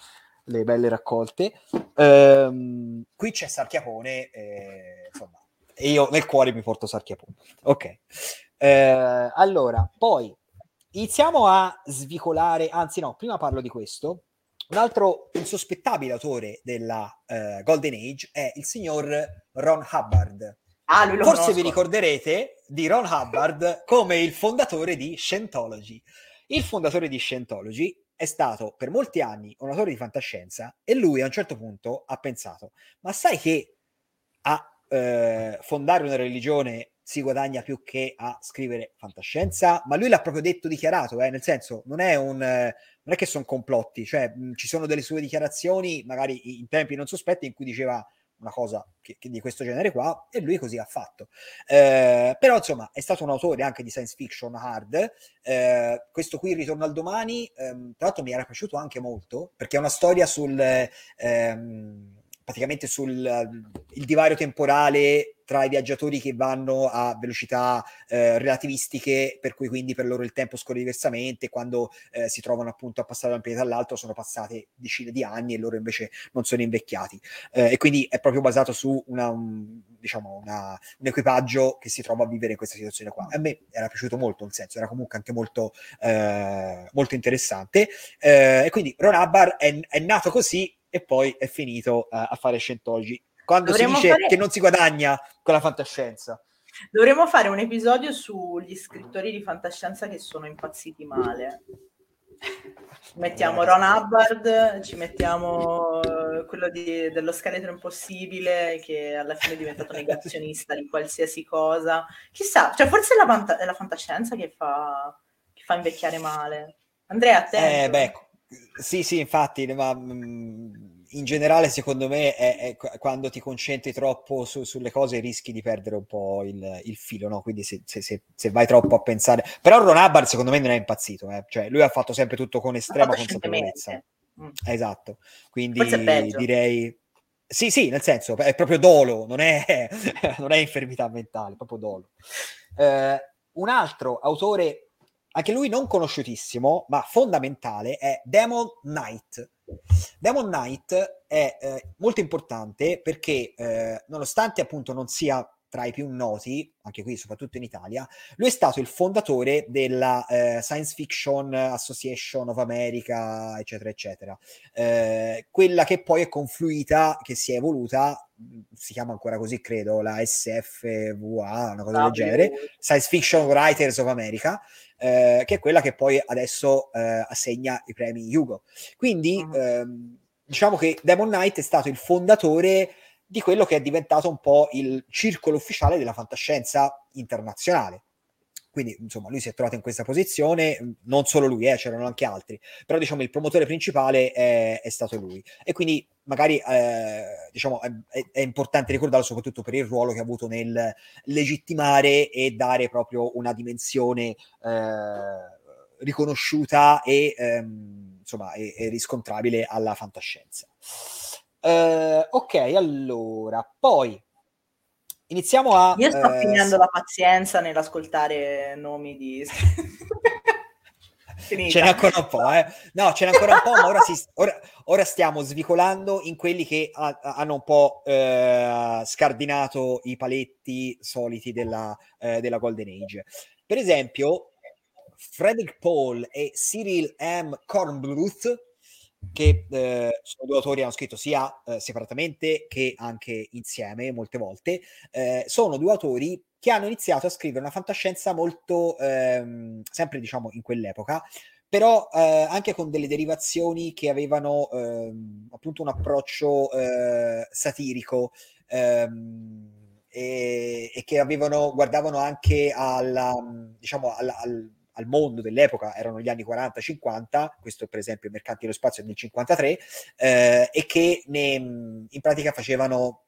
le belle raccolte. Ehm, qui c'è Sarchiapone, eh, insomma, e io nel cuore mi porto Sarchiapone. Ok, eh, allora, poi iniziamo a svicolare, anzi no, prima parlo di questo. Un altro insospettabile autore della uh, Golden Age è il signor Ron Hubbard. Ah, Forse conosco. vi ricorderete di Ron Hubbard come il fondatore di Scientology. Il fondatore di Scientology è stato per molti anni un autore di fantascienza e lui a un certo punto ha pensato, ma sai che a eh, fondare una religione si guadagna più che a scrivere fantascienza, ma lui l'ha proprio detto, dichiarato, eh, nel senso non è, un, non è che sono complotti, cioè mh, ci sono delle sue dichiarazioni, magari in tempi non sospetti, in cui diceva una cosa che, che di questo genere qua e lui così ha fatto. Eh, però insomma è stato un autore anche di science fiction hard. Eh, questo qui, Ritorno al domani, ehm, tra l'altro mi era piaciuto anche molto perché è una storia sul... Ehm, praticamente sul divario temporale tra i viaggiatori che vanno a velocità eh, relativistiche, per cui quindi per loro il tempo scorre diversamente, quando eh, si trovano appunto a passare da un pianeta all'altro sono passate decine di anni e loro invece non sono invecchiati. Eh, e quindi è proprio basato su una, un, diciamo una, un equipaggio che si trova a vivere in questa situazione qua. A me era piaciuto molto, nel senso, era comunque anche molto, eh, molto interessante. Eh, e quindi Ron Hubbard è, è nato così e poi è finito uh, a fare Scientology quando Dovremmo si dice fare... che non si guadagna con la fantascienza. Dovremmo fare un episodio sugli scrittori di fantascienza che sono impazziti male. Mettiamo Ron Hubbard, ci mettiamo eh, quello di, dello scheletro impossibile che alla fine è diventato negazionista di qualsiasi cosa. Chissà, cioè forse è la, fanta- è la fantascienza che fa, che fa invecchiare male. Andrea, a te. Eh, beh, sì, sì, infatti, ma mh, mm, in generale, secondo me, è, è quando ti concentri troppo su, sulle cose rischi di perdere un po' il, il filo, no? Quindi se, se, se, se, vai troppo a pensare... Però Ron Hubbard, secondo me, non è impazzito, eh? cioè lui ha fatto sempre tutto con estrema consapevolezza. Mm. Esatto, quindi direi... Sì, sì, nel senso, è proprio dolo, non è, non è infermità mentale, è proprio dolo. Eh, un altro autore, anche lui non conosciutissimo, ma fondamentale, è Demon Knight Demon Knight è eh, molto importante perché, eh, nonostante appunto non sia tra i più noti, anche qui soprattutto in Italia, lui è stato il fondatore della eh, Science Fiction Association of America, eccetera, eccetera. Eh, quella che poi è confluita, che si è evoluta, si chiama ancora così, credo, la SFVA, una cosa ah, del genere, Science Fiction Writers of America, eh, che è quella che poi adesso eh, assegna i premi Hugo. Quindi uh-huh. ehm, diciamo che Demon Knight è stato il fondatore di quello che è diventato un po' il circolo ufficiale della fantascienza internazionale. Quindi, insomma, lui si è trovato in questa posizione, non solo lui, eh, c'erano anche altri, però diciamo il promotore principale è, è stato lui. E quindi magari eh, diciamo, è, è, importante ricordarlo soprattutto per il ruolo che ha avuto nel legittimare e dare proprio una dimensione eh, riconosciuta e, ehm, insomma, e, e riscontrabile alla fantascienza. Uh, ok, allora, poi iniziamo a... Io sto uh, finendo la pazienza nell'ascoltare nomi di... ce n'è ancora un po', eh? No, ce n'è ancora un po', ma ora, si, ora, ora stiamo svicolando in quelli che ha, hanno un po' eh, scardinato i paletti soliti della, eh, della Golden Age. Per esempio, Frederick Paul e Cyril M. Kornbluth che eh, sono due autori che hanno scritto sia eh, separatamente che anche insieme molte volte, eh, sono due autori che hanno iniziato a scrivere una fantascienza molto, ehm, sempre diciamo in quell'epoca, però eh, anche con delle derivazioni che avevano ehm, appunto un approccio eh, satirico ehm, e, e, che avevano, guardavano anche alla, diciamo, alla, al al mondo dell'epoca erano gli anni 40-50, questo per esempio mercanti dello spazio nel 53, eh, e che ne, in pratica facevano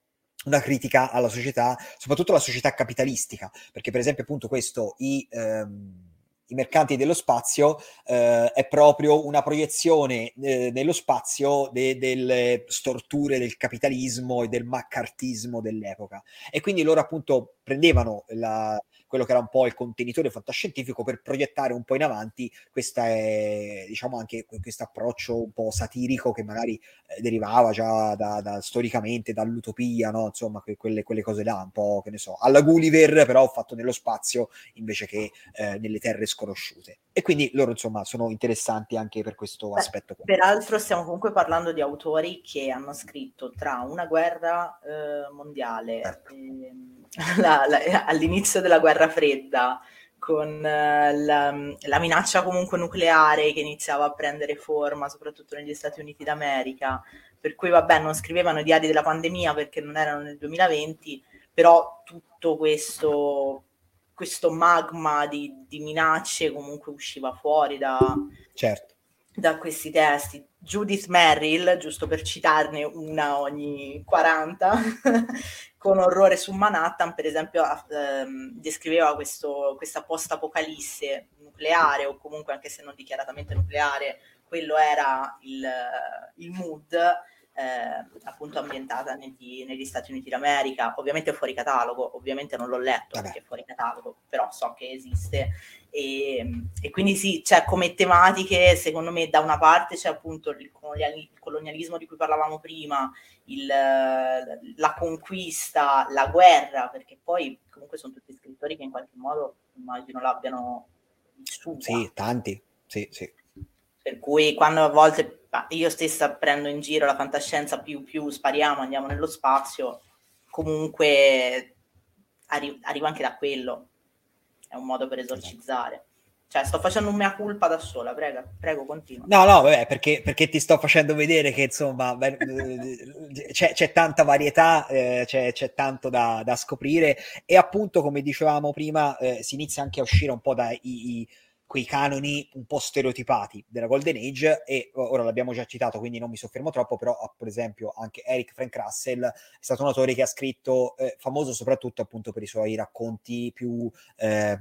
una critica alla società, soprattutto alla società capitalistica, perché per esempio appunto questo i... Ehm, i mercanti dello spazio eh, è proprio una proiezione eh, nello spazio de- delle storture del capitalismo e del maccartismo dell'epoca. E quindi loro appunto prendevano la, quello che era un po' il contenitore fantascientifico per proiettare un po' in avanti questa è, diciamo anche questo approccio un po' satirico che magari eh, derivava già da, da, storicamente dall'utopia, no? insomma que- quelle, quelle, cose là, un po' che ne so, alla Gulliver però fatto nello spazio invece che eh, nelle terre sconosciute. E quindi loro insomma sono interessanti anche per questo Beh, aspetto. Qua. Peraltro stiamo comunque parlando di autori che hanno scritto tra una guerra eh, mondiale, certo. ehm, la, all'inizio della guerra fredda, con eh, la, la, minaccia comunque nucleare che iniziava a prendere forma, soprattutto negli Stati Uniti d'America, per cui vabbè non scrivevano i diari della pandemia perché non erano nel 2020, però tutto questo, questo magma di, di minacce comunque usciva fuori da, certo. da questi testi. Judith Merrill, giusto per citarne una ogni 40, con orrore su Manhattan, per esempio, ehm, descriveva questo, questa post-apocalisse nucleare, o comunque anche se non dichiaratamente nucleare, quello era il, il mood, eh, appunto ambientata negli, negli, Stati Uniti d'America, ovviamente fuori catalogo, ovviamente non l'ho letto Vabbè. perché è fuori catalogo, però so che esiste e, e, quindi sì, c'è come tematiche, secondo me da una parte c'è appunto il, il colonialismo di cui parlavamo prima, il, la conquista, la guerra, perché poi comunque sono tutti scrittori che in qualche modo immagino l'abbiano vissuta. Sì, tanti, sì, sì. Per cui quando a volte io stessa prendo in giro la fantascienza più più spariamo, andiamo nello spazio, comunque arri- arriva anche da quello, è un modo per esorcizzare. Cioè, sto facendo un mea culpa da sola, prego, prego continua. No, no, vabbè, perché, perché, ti sto facendo vedere che, insomma, c'è, c'è, tanta varietà, eh, c'è, c'è, tanto da, da, scoprire e appunto, come dicevamo prima, eh, si inizia anche a uscire un po' dai... I, quei canoni un po' stereotipati della Golden Age e ora l'abbiamo già citato quindi non mi soffermo troppo però per esempio anche Eric Frank Russell è stato un autore che ha scritto eh, famoso soprattutto appunto per i suoi racconti più eh,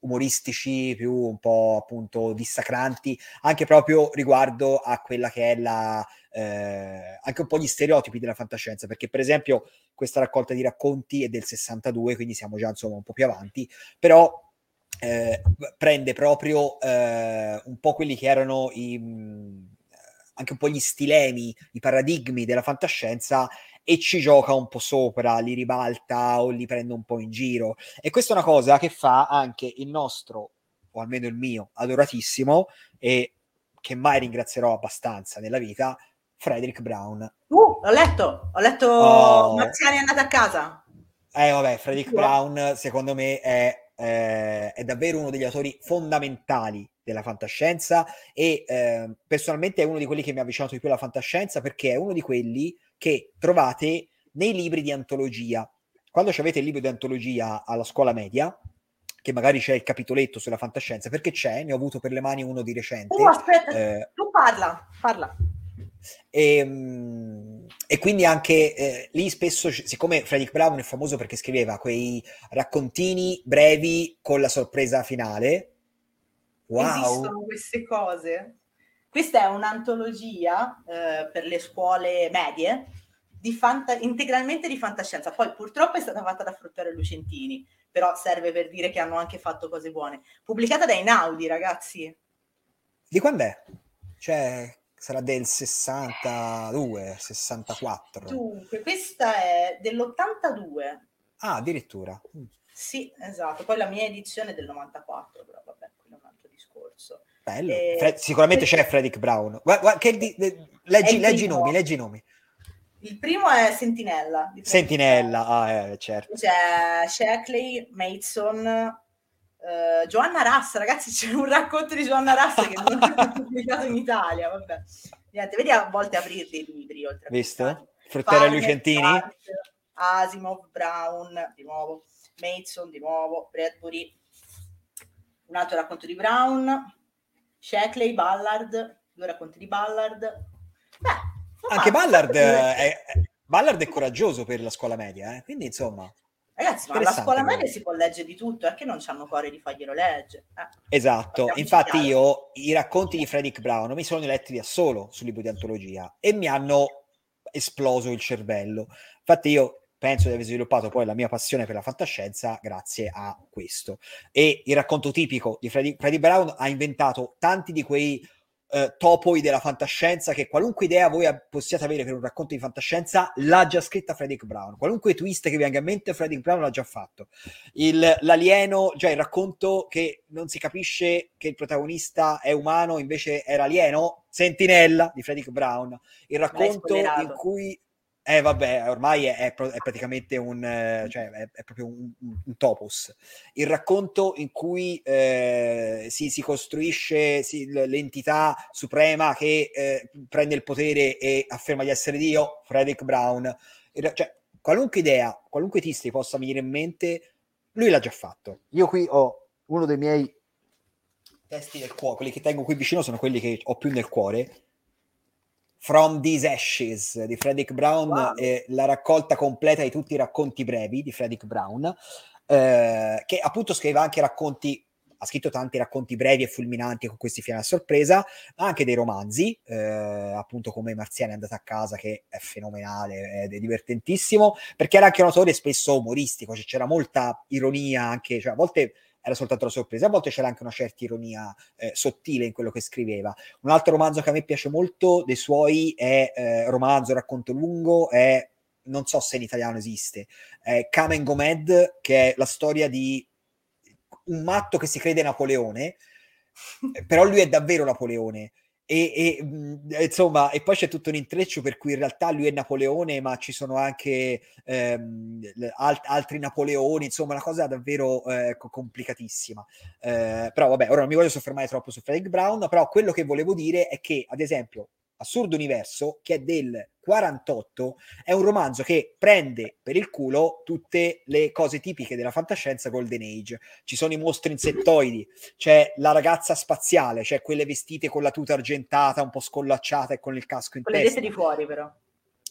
umoristici più un po' appunto dissacranti anche proprio riguardo a quella che è la eh, anche un po' gli stereotipi della fantascienza, perché per esempio questa raccolta di racconti è del 62, quindi siamo già insomma un po' più avanti, però eh, prende proprio eh, un po' quelli che erano i, mm, anche un po' gli stilemi, i paradigmi della fantascienza e ci gioca un po' sopra, li ribalta o li prende un po' in giro. E questa è una cosa che fa anche il nostro, o almeno il mio, adoratissimo e che mai ringrazierò abbastanza nella vita, Frederick Brown. Uh, l'ho letto, ho letto oh. Marziani è andata a casa. Eh vabbè, Frederick Brown secondo me è eh, è davvero uno degli autori fondamentali della fantascienza e eh, personalmente è uno di quelli che mi ha avvicinato di più alla fantascienza perché è uno di quelli che trovate nei libri di antologia. Quando avete il libro di antologia alla scuola media, che magari c'è il capitoletto sulla fantascienza, perché c'è, ne ho avuto per le mani uno di recente. Oh, aspetta, eh, tu parla, parla. E, ehm, e quindi anche eh, lì spesso, siccome Frederick Brown è famoso perché scriveva quei raccontini brevi con la sorpresa finale. Wow! Esistono queste cose. Questa è un'antologia eh, per le scuole medie di fanta- integralmente di fantascienza. Poi purtroppo è stata fatta da Fruttore Lucentini, però serve per dire che hanno anche fatto cose buone. Pubblicata da Inaudi, ragazzi. Di quando è? Cioè, sarà del 62, 64. Dunque, questa è dell'82. Ah, addirittura. Mm. Sì, esatto. Poi la mia edizione è del 94, però vabbè, quello è un altro discorso. Bello. E... Fred, sicuramente c'è Frederick Brown. Guarda, guarda, che di, leggi, leggi i nomi, leggi i nomi. Il primo è Sentinella. Sentinella, ah, eh, certo. C'è Shackley, Mason, Uh, Giovanna Rassa, ragazzi, c'è un racconto di Giovanna Rassa che non è pubblicato in Italia. Vabbè. Niente, vedi a volte aprirli i libri. Oltre Visto? Fruttera Lucentini. Asimov, Brown, di nuovo, Mason, di nuovo, Bradbury, un altro racconto di Brown, Shackley, Ballard, due racconti di Ballard. Beh, Anche Ballard è, Ballard è coraggioso per la scuola media, eh? quindi insomma... Ragazzi, ma alla scuola media si può leggere di tutto, è che non hanno cuore di farglielo leggere. Eh. Esatto, infatti io i racconti di Frederick Brown mi sono letti da solo sul libro di antologia e mi hanno esploso il cervello. Infatti io penso di aver sviluppato poi la mia passione per la fantascienza grazie a questo. E il racconto tipico di Freddy, Freddy Brown ha inventato tanti di quei eh, topoi della fantascienza che qualunque idea voi possiate avere per un racconto di fantascienza l'ha già scritta Frederick Brown. Qualunque twist che vi venga in mente Frederick Brown l'ha già fatto. Il, l'alieno cioè il racconto che non si capisce che il protagonista è umano invece era alieno Sentinella di Frederick Brown. Il racconto in cui Eh vabbè, ormai è, è, è praticamente un, cioè, è, è proprio un, un, topos. Il racconto in cui eh, si, si, costruisce si, l'entità suprema che eh, prende il potere e afferma di essere Dio, Frederick Brown. Cioè, qualunque idea, qualunque tista possa venire in mente, lui l'ha già fatto. Io qui ho uno dei miei testi del cuore, quelli che tengo qui vicino sono quelli che ho più nel cuore From These Ashes di Frederick Brown, wow. eh, la raccolta completa di tutti i racconti brevi di Frederick Brown, eh, che appunto scriveva anche racconti ha scritto tanti racconti brevi e fulminanti con questi finali a sorpresa, ma anche dei romanzi, eh, appunto come Marziani è andata a casa, che è fenomenale ed è divertentissimo, perché era anche un autore spesso umoristico, cioè c'era molta ironia anche, cioè a volte era soltanto la sorpresa. A volte c'era anche una certa ironia eh, sottile in quello che scriveva. Un altro romanzo che a me piace molto dei suoi è eh, romanzo, racconto lungo, è non so se in italiano esiste, è Kamen Gomed, che è la storia di un matto che si crede Napoleone, però lui è davvero Napoleone e, e mh, insomma, e poi c'è tutto un intreccio per cui in realtà lui è Napoleone, ma ci sono anche ehm, alt- altri Napoleoni, insomma, una cosa davvero eh, complicatissima. Eh, però vabbè, ora non mi voglio soffermare troppo su Frank Brown, però quello che volevo dire è che, ad esempio, Assurdo Universo, che è del 48, è un romanzo che prende per il culo tutte le cose tipiche della fantascienza Golden Age. Ci sono i mostri insettoidi, c'è la ragazza spaziale, c'è quelle vestite con la tuta argentata, un po' scollacciata e con il casco in con testa. Con le di fuori però.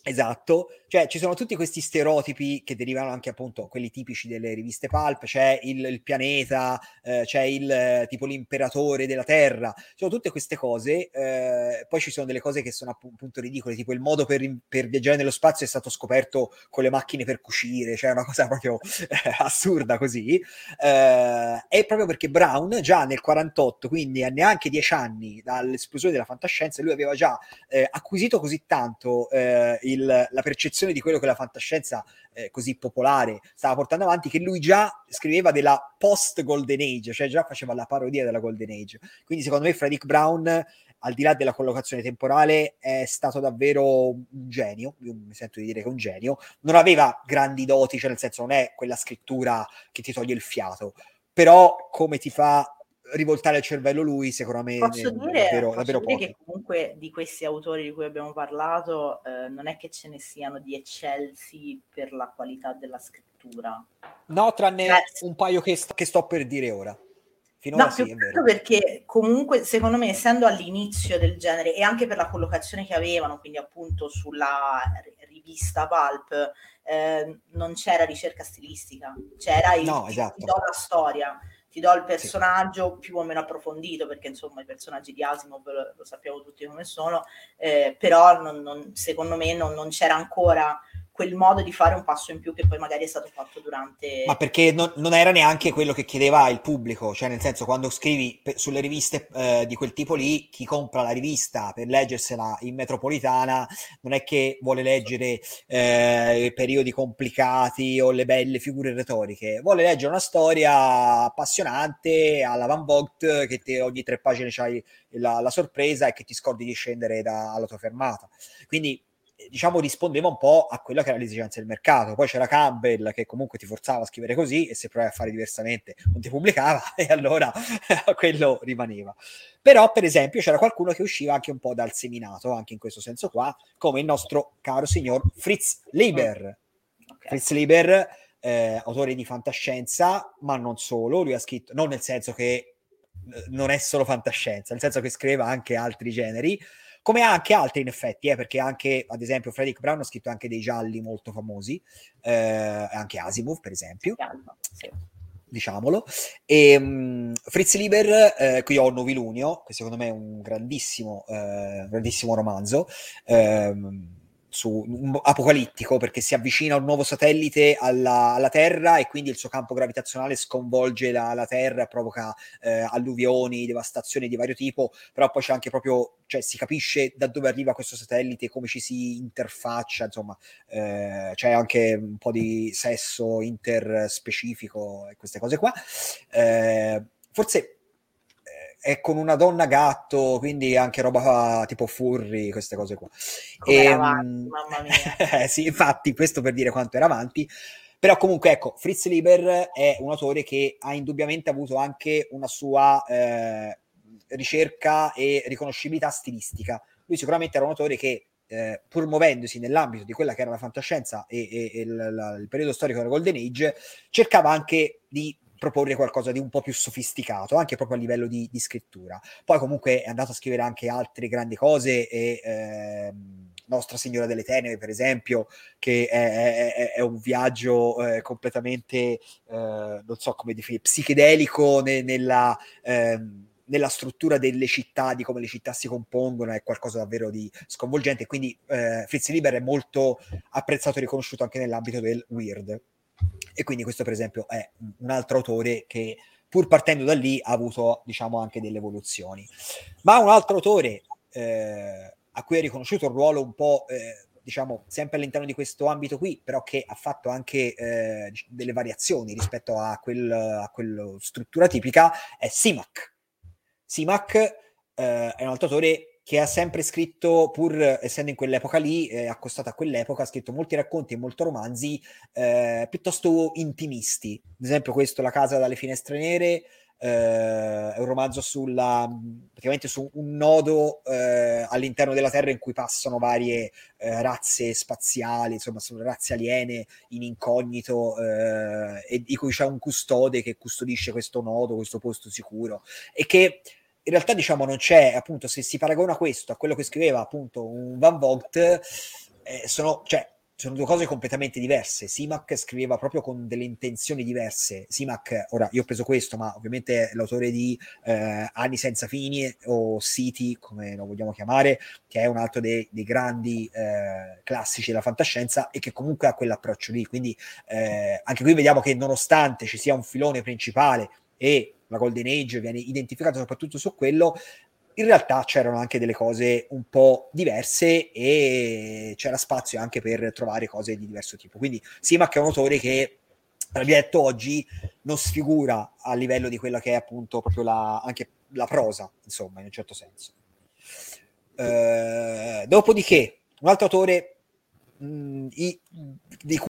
Esatto, cioè ci sono tutti questi stereotipi che derivano anche appunto quelli tipici delle riviste pulp, c'è il, il pianeta, eh, c'è il tipo l'imperatore della Terra, sono tutte queste cose, eh, poi ci sono delle cose che sono appunto ridicole, tipo il modo per, per, viaggiare nello spazio è stato scoperto con le macchine per cucire, cioè una cosa proprio eh, assurda così, eh, è proprio perché Brown già nel 48, quindi a neanche dieci anni dall'esplosione della fantascienza, lui aveva già eh, acquisito così tanto eh, il, la percezione di quello che la fantascienza eh, così popolare stava portando avanti, che lui già scriveva della post Golden Age, cioè già faceva la parodia della Golden Age. Quindi secondo me Frederick Brown, al di là della collocazione temporale, è stato davvero un genio, io mi sento di dire che è un genio, non aveva grandi doti, cioè nel senso non è quella scrittura che ti toglie il fiato, però come ti fa rivoltare il cervello lui sicuramente posso dire, davvero, posso davvero dire che comunque di questi autori di cui abbiamo parlato eh, non è che ce ne siano di eccelsi per la qualità della scrittura no tranne Beh, un paio che, sto, che sto per dire ora Finora no, sì, è vero. perché comunque secondo me essendo all'inizio del genere e anche per la collocazione che avevano, quindi appunto sulla rivista Pulp, eh, non c'era ricerca stilistica, c'era il no, esatto. la storia ti do il personaggio sì. più o meno approfondito, perché insomma i personaggi di Asimov lo, lo sappiamo tutti come sono, eh, però non, non, secondo me non, non, c'era ancora quel modo di fare un passo in più che poi magari è stato fatto durante... Ma perché non, non era neanche quello che chiedeva il pubblico, cioè nel senso quando scrivi pe- sulle riviste eh, di quel tipo lì, chi compra la rivista per leggersela in metropolitana non è che vuole leggere eh, periodi complicati o le belle figure retoriche, vuole leggere una storia appassionante alla Van Vogt che te, ogni tre pagine c'hai la, la sorpresa e che ti scordi di scendere dalla tua fermata. Quindi diciamo rispondeva un po' a quella che era l'esigenza del mercato. Poi c'era Campbell che comunque ti forzava a scrivere così e se provavi a fare diversamente non ti pubblicava e allora quello rimaneva. Però per esempio c'era qualcuno che usciva anche un po' dal seminato, anche in questo senso qua, come il nostro caro signor Fritz Lieber. Mm. Okay. Fritz Lieber, eh, autore di fantascienza, ma non solo, lui ha scritto, non nel senso che eh, non è solo fantascienza, nel senso che scriveva anche altri generi, come anche altri in effetti, eh, perché anche ad esempio Frederick Brown ha scritto anche dei gialli molto famosi, eh, anche Asimov per esempio. Sì. Diciamolo, e um, Fritz Lieber, eh, qui ho Novilunio, che secondo me è un grandissimo, eh, grandissimo romanzo. Ehm, su, apocalittico perché si avvicina un nuovo satellite alla, alla, Terra e quindi il suo campo gravitazionale sconvolge la, la Terra, provoca eh, alluvioni, devastazioni di vario tipo, però poi c'è anche proprio, cioè si capisce da dove arriva questo satellite, come ci si interfaccia, insomma, eh, c'è anche un po' di sesso interspecifico e queste cose qua. Eh, forse è con una donna gatto, quindi anche roba tipo furry, queste cose qua. E, avanti, mamma mia. sì, infatti, questo per dire quanto era avanti. Però comunque, ecco, Fritz Lieber è un autore che ha indubbiamente avuto anche una sua eh, ricerca e riconoscibilità stilistica. Lui sicuramente era un autore che eh, pur muovendosi nell'ambito di quella che era la fantascienza e, e, e il, la, il, periodo storico della Golden Age, cercava anche di proporre qualcosa di un po' più sofisticato, anche proprio a livello di, di scrittura. Poi comunque è andato a scrivere anche altre grandi cose e... Eh, nostra Signora delle Tenebre, per esempio, che è, è, è un viaggio eh, completamente, eh, non so come definire, psichedelico ne, nella, eh, nella, struttura delle città, di come le città si compongono, è qualcosa davvero di sconvolgente. Quindi eh, Fritz Lieber è molto apprezzato e riconosciuto anche nell'ambito del weird. E quindi questo, per esempio, è un altro autore che pur partendo da lì ha avuto diciamo anche delle evoluzioni ma un altro autore eh, a cui è riconosciuto un ruolo un po', eh, diciamo, sempre all'interno di questo ambito qui, però che ha fatto anche eh, delle variazioni rispetto a, quel, a quella struttura tipica, è Simac. Simac eh, è un altro autore che ha sempre scritto, pur essendo in quell'epoca lì, eh, accostato a quell'epoca, ha scritto molti racconti e molti romanzi eh, piuttosto intimisti. Ad esempio questo, La casa dalle finestre nere, eh, è un romanzo sulla, praticamente su un nodo eh, all'interno della Terra in cui passano varie eh, razze spaziali, insomma, sono razze aliene in incognito eh, e di cui c'è un custode che custodisce questo nodo, questo posto sicuro e che in realtà diciamo non c'è, appunto, se si paragona questo a quello che scriveva appunto un Van Vogt, eh, sono, cioè, sono due cose completamente diverse. Simac scriveva proprio con delle intenzioni diverse. Simac, ora io ho preso questo, ma ovviamente è l'autore di eh, Anni senza fini o City, come lo vogliamo chiamare, che è un altro dei, dei grandi eh, classici della fantascienza e che comunque ha quell'approccio lì. Quindi eh, anche qui vediamo che nonostante ci sia un filone principale e la Golden Age viene identificata soprattutto su quello, in realtà c'erano anche delle cose un po' diverse e c'era spazio anche per trovare cose di diverso tipo. Quindi Simac è un autore che abbiamo detto oggi non sfigura a livello di quella che è appunto proprio la, anche la prosa, insomma, in un certo senso. Uh, dopodiché, un altro autore mh, i, di